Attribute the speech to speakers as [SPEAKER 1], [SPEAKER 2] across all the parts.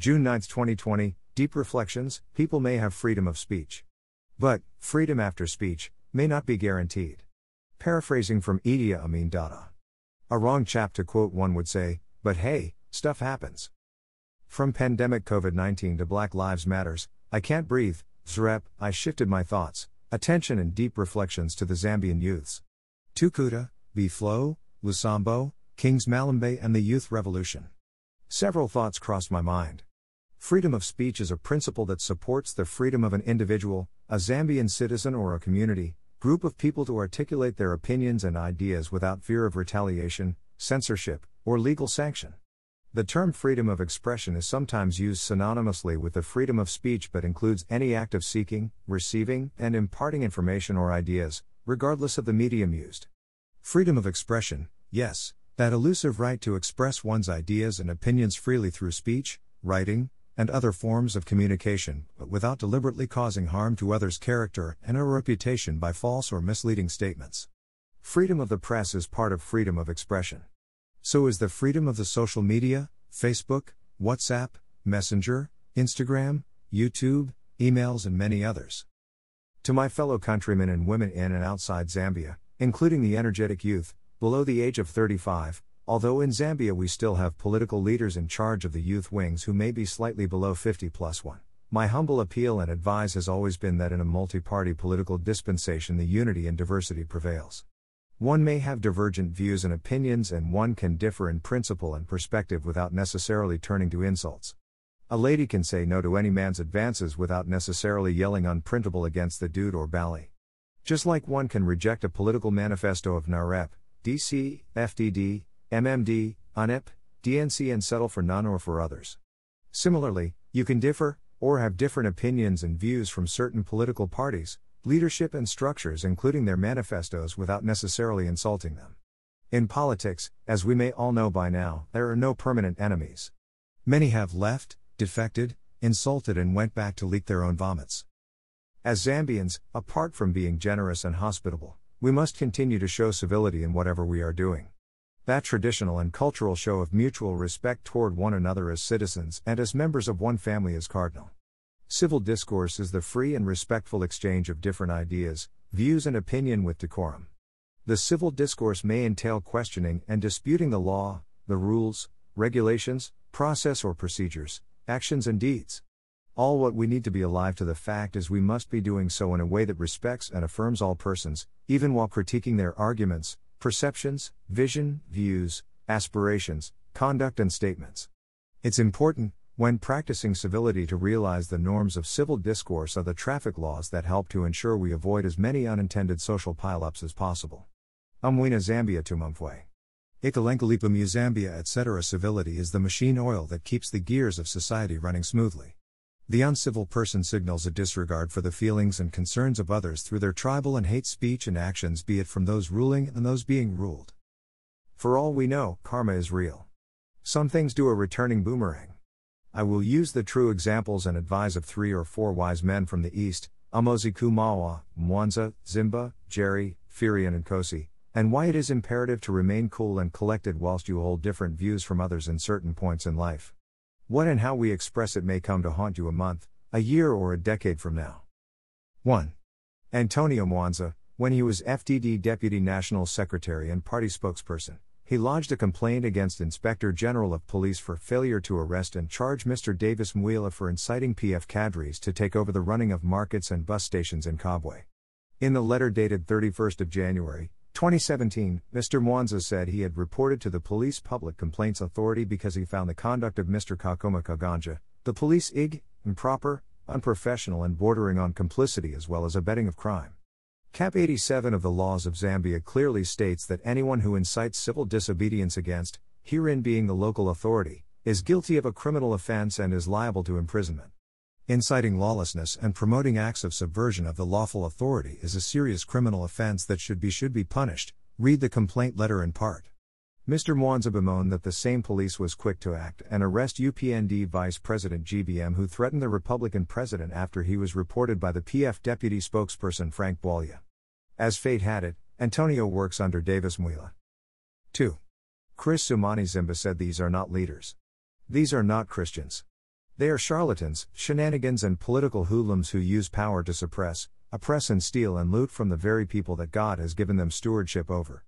[SPEAKER 1] June 9, 2020, Deep Reflections People may have freedom of speech. But, freedom after speech, may not be guaranteed. Paraphrasing from Idi Amin Dada. A wrong chap to quote one would say, but hey, stuff happens. From pandemic COVID 19 to Black Lives Matters, I can't breathe, Zrep, I shifted my thoughts, attention, and deep reflections to the Zambian youths. Tukuta, B. Flow, Lusambo, Kings Malambe, and the Youth Revolution. Several thoughts crossed my mind. Freedom of speech is a principle that supports the freedom of an individual, a Zambian citizen, or a community, group of people to articulate their opinions and ideas without fear of retaliation, censorship, or legal sanction. The term freedom of expression is sometimes used synonymously with the freedom of speech but includes any act of seeking, receiving, and imparting information or ideas, regardless of the medium used. Freedom of expression, yes, that elusive right to express one's ideas and opinions freely through speech, writing, and other forms of communication, but without deliberately causing harm to others' character and a reputation by false or misleading statements. Freedom of the press is part of freedom of expression. So is the freedom of the social media, Facebook, WhatsApp, Messenger, Instagram, YouTube, emails, and many others. To my fellow countrymen and women in and outside Zambia, including the energetic youth, below the age of 35, although in Zambia we still have political leaders in charge of the youth wings who may be slightly below 50 plus 1. My humble appeal and advice has always been that in a multi party political dispensation the unity and diversity prevails. One may have divergent views and opinions, and one can differ in principle and perspective without necessarily turning to insults. A lady can say no to any man's advances without necessarily yelling unprintable against the dude or bally. Just like one can reject a political manifesto of NAREP, DC, FDD, MMD, UNIP, DNC and settle for none or for others. Similarly, you can differ, or have different opinions and views from certain political parties, leadership and structures, including their manifestos, without necessarily insulting them. In politics, as we may all know by now, there are no permanent enemies. Many have left, defected, insulted, and went back to leak their own vomits. As Zambians, apart from being generous and hospitable, we must continue to show civility in whatever we are doing. That traditional and cultural show of mutual respect toward one another as citizens and as members of one family is cardinal. Civil discourse is the free and respectful exchange of different ideas, views, and opinion with decorum. The civil discourse may entail questioning and disputing the law, the rules, regulations, process or procedures, actions and deeds. All what we need to be alive to the fact is we must be doing so in a way that respects and affirms all persons, even while critiquing their arguments, perceptions, vision, views, aspirations, conduct, and statements. It's important, when practicing civility to realize the norms of civil discourse are the traffic laws that help to ensure we avoid as many unintended social pileups as possible. Umwina Zambia Tumumfwe. Ikalenkalipum Zambia etc. Civility is the machine oil that keeps the gears of society running smoothly. The uncivil person signals a disregard for the feelings and concerns of others through their tribal and hate speech and actions, be it from those ruling and those being ruled. For all we know, karma is real. Some things do a returning boomerang. I will use the true examples and advise of three or four wise men from the East, Amoziku Mawa, Mwanza, Zimba, Jere, Firian and Kosi, and why it is imperative to remain cool and collected whilst you hold different views from others in certain points in life. What and how we express it may come to haunt you a month, a year, or a decade from now. 1. Antonio Mwanza, when he was FDD Deputy National Secretary and Party spokesperson, he lodged a complaint against Inspector General of Police for failure to arrest and charge Mr. Davis Mwila for inciting PF cadres to take over the running of markets and bus stations in Kabwe. In the letter dated 31st of January, 2017, Mr. Mwanza said he had reported to the Police Public Complaints Authority because he found the conduct of Mr. Kakoma Kanganja, the police IG, improper, unprofessional, and bordering on complicity as well as abetting of crime. Cap 87 of the laws of Zambia clearly states that anyone who incites civil disobedience against, herein being the local authority, is guilty of a criminal offense and is liable to imprisonment. Inciting lawlessness and promoting acts of subversion of the lawful authority is a serious criminal offense that should be should be punished. Read the complaint letter in part. Mr. Mwanza bemoaned that the same police was quick to act and arrest UPND Vice President GBM who threatened the Republican president after he was reported by the PF deputy spokesperson Frank Bwalya. As fate had it, Antonio works under Davis Mwila. 2. Chris Zumani Zimba said these are not leaders. These are not Christians. They are charlatans, shenanigans, and political hoodlums who use power to suppress, oppress, and steal and loot from the very people that God has given them stewardship over.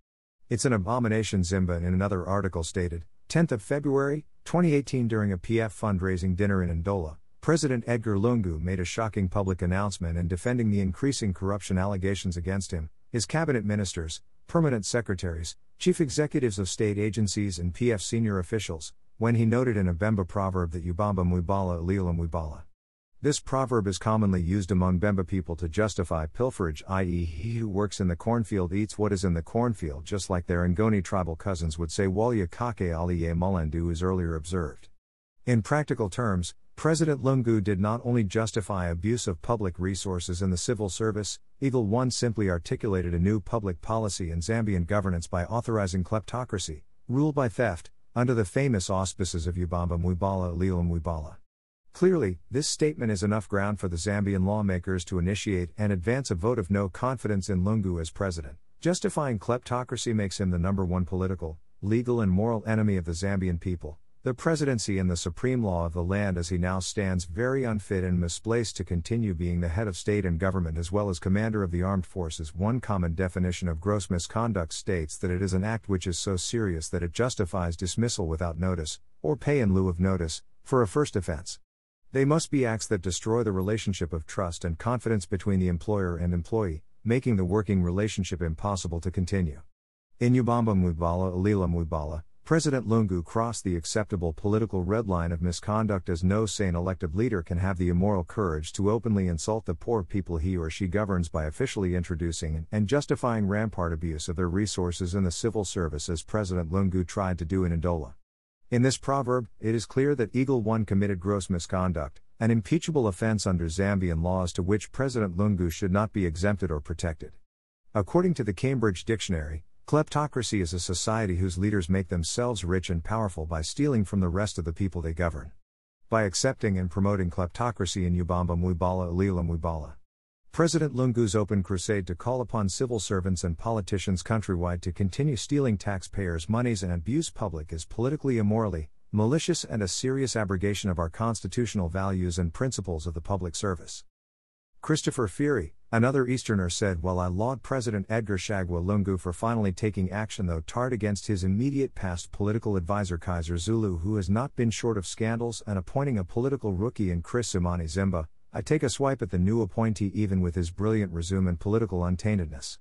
[SPEAKER 1] It's an abomination, Zimba in another article stated, 10th of February, 2018 during a PF fundraising dinner in Ndola, President Edgar Lungu made a shocking public announcement in defending the increasing corruption allegations against him, his cabinet ministers, permanent secretaries, chief executives of state agencies and PF senior officials, when he noted in a Bemba proverb that Ubamba Mwibala Alila Mwibala. This proverb is commonly used among Bemba people to justify pilferage, i.e., he who works in the cornfield eats what is in the cornfield, just like their Ngoni tribal cousins would say Walya Kake Ali Ye Mulandu is earlier observed. In practical terms, President Lungu did not only justify abuse of public resources in the civil service, Eagle One simply articulated a new public policy in Zambian governance by authorizing kleptocracy, rule by theft, under the famous auspices of Ubamba Mwibala Lila Mwibala. Clearly, this statement is enough ground for the Zambian lawmakers to initiate and advance a vote of no confidence in Lungu as president. Justifying kleptocracy makes him the number one political, legal, and moral enemy of the Zambian people, the presidency and the supreme law of the land as he now stands very unfit and misplaced to continue being the head of state and government as well as commander of the armed forces. One common definition of gross misconduct states that it is an act which is so serious that it justifies dismissal without notice, or pay in lieu of notice, for a first offense. They must be acts that destroy the relationship of trust and confidence between the employer and employee, making the working relationship impossible to continue. In Ubamba Mwibala Alila Mwibala, President Lungu crossed the acceptable political red line of misconduct as no sane elected leader can have the immoral courage to openly insult the poor people he or she governs by officially introducing and justifying rampart abuse of their resources in the civil service as President Lungu tried to do in Ndola. In this proverb, it is clear that Eagle One committed gross misconduct, an impeachable offense under Zambian laws to which President Lungu should not be exempted or protected. According to the Cambridge Dictionary, Kleptocracy is a society whose leaders make themselves rich and powerful by stealing from the rest of the people they govern. By accepting and promoting kleptocracy in Ubamba Mwibala Alila Mwibala. President Lungu's open crusade to call upon civil servants and politicians countrywide to continue stealing taxpayers' monies and abuse public is politically immorally, malicious and a serious abrogation of our constitutional values and principles of the public service. Christopher Phiri, another Easterner said While I laud President Edgar Chagwa Lungu for finally taking action though tarred against his immediate past political advisor Kaiser Zulu who has not been short of scandals and appointing a political rookie in Chris Zumani Zimba, I take a swipe at the new appointee even with his brilliant resume and political untaintedness.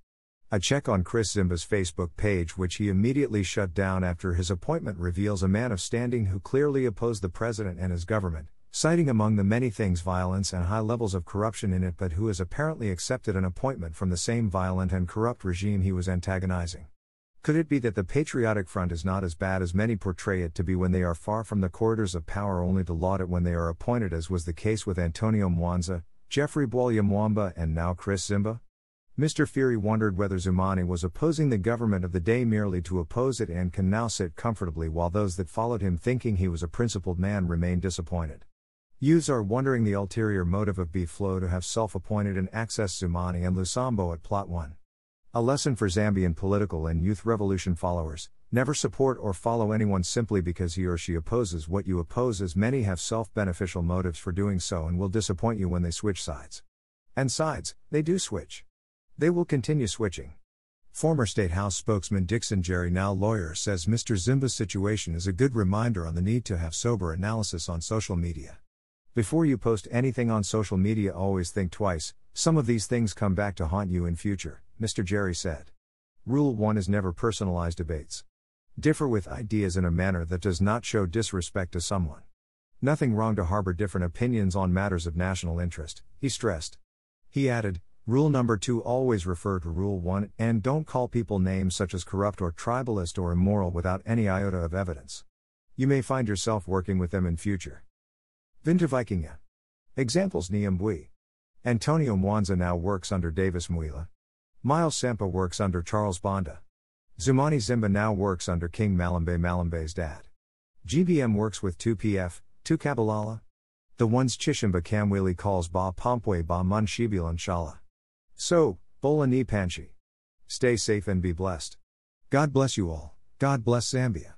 [SPEAKER 1] A check on Chris Zimba's Facebook page, which he immediately shut down after his appointment, reveals a man of standing who clearly opposed the president and his government, citing among the many things violence and high levels of corruption in it, but who has apparently accepted an appointment from the same violent and corrupt regime he was antagonizing. Could it be that the Patriotic Front is not as bad as many portray it to be when they are far from the corridors of power only to laud it when they are appointed, as was the case with Antonio Mwanza, Geoffrey Bwalya Mwamba, and now Chris Zimba? Mr. Phiri wondered whether Zumani was opposing the government of the day merely to oppose it and can now sit comfortably while those that followed him thinking he was a principled man remain disappointed. Youths are wondering the ulterior motive of B Flow to have self appointed and access Zumani and Lusambo at Plot 1. A lesson for Zambian political and youth revolution followers never support or follow anyone simply because he or she opposes what you oppose, as many have self beneficial motives for doing so and will disappoint you when they switch sides. And sides, they do switch. They will continue switching. Former State House spokesman Dickson Jere, now lawyer, says Mr. Zimba's situation is a good reminder on the need to have sober analysis on social media. Before you post anything on social media, always think twice. Some of these things come back to haunt you in future, Mr. Jere said. Rule 1 is never personalize debates. Differ with ideas in a manner that does not show disrespect to someone. Nothing wrong to harbor different opinions on matters of national interest, he stressed. He added, Rule number 2 always refer to Rule 1 and don't call people names such as corrupt or tribalist or immoral without any iota of evidence. You may find yourself working with them in future. Vintervikinga. Examples Niambui. Antonio Mwanza now works under Davis Mwila. Miles Sampa works under Charles Banda. Zumani Zimba now works under King Malambe Malambe's dad. GBM works with 2PF, 2 Kabalala. The ones Chishimba Kambwili calls Ba Pompwe Ba Mun Shibilan Shala. So, Bola Ni Panchi. Stay safe and be blessed. God bless you all. God bless Zambia.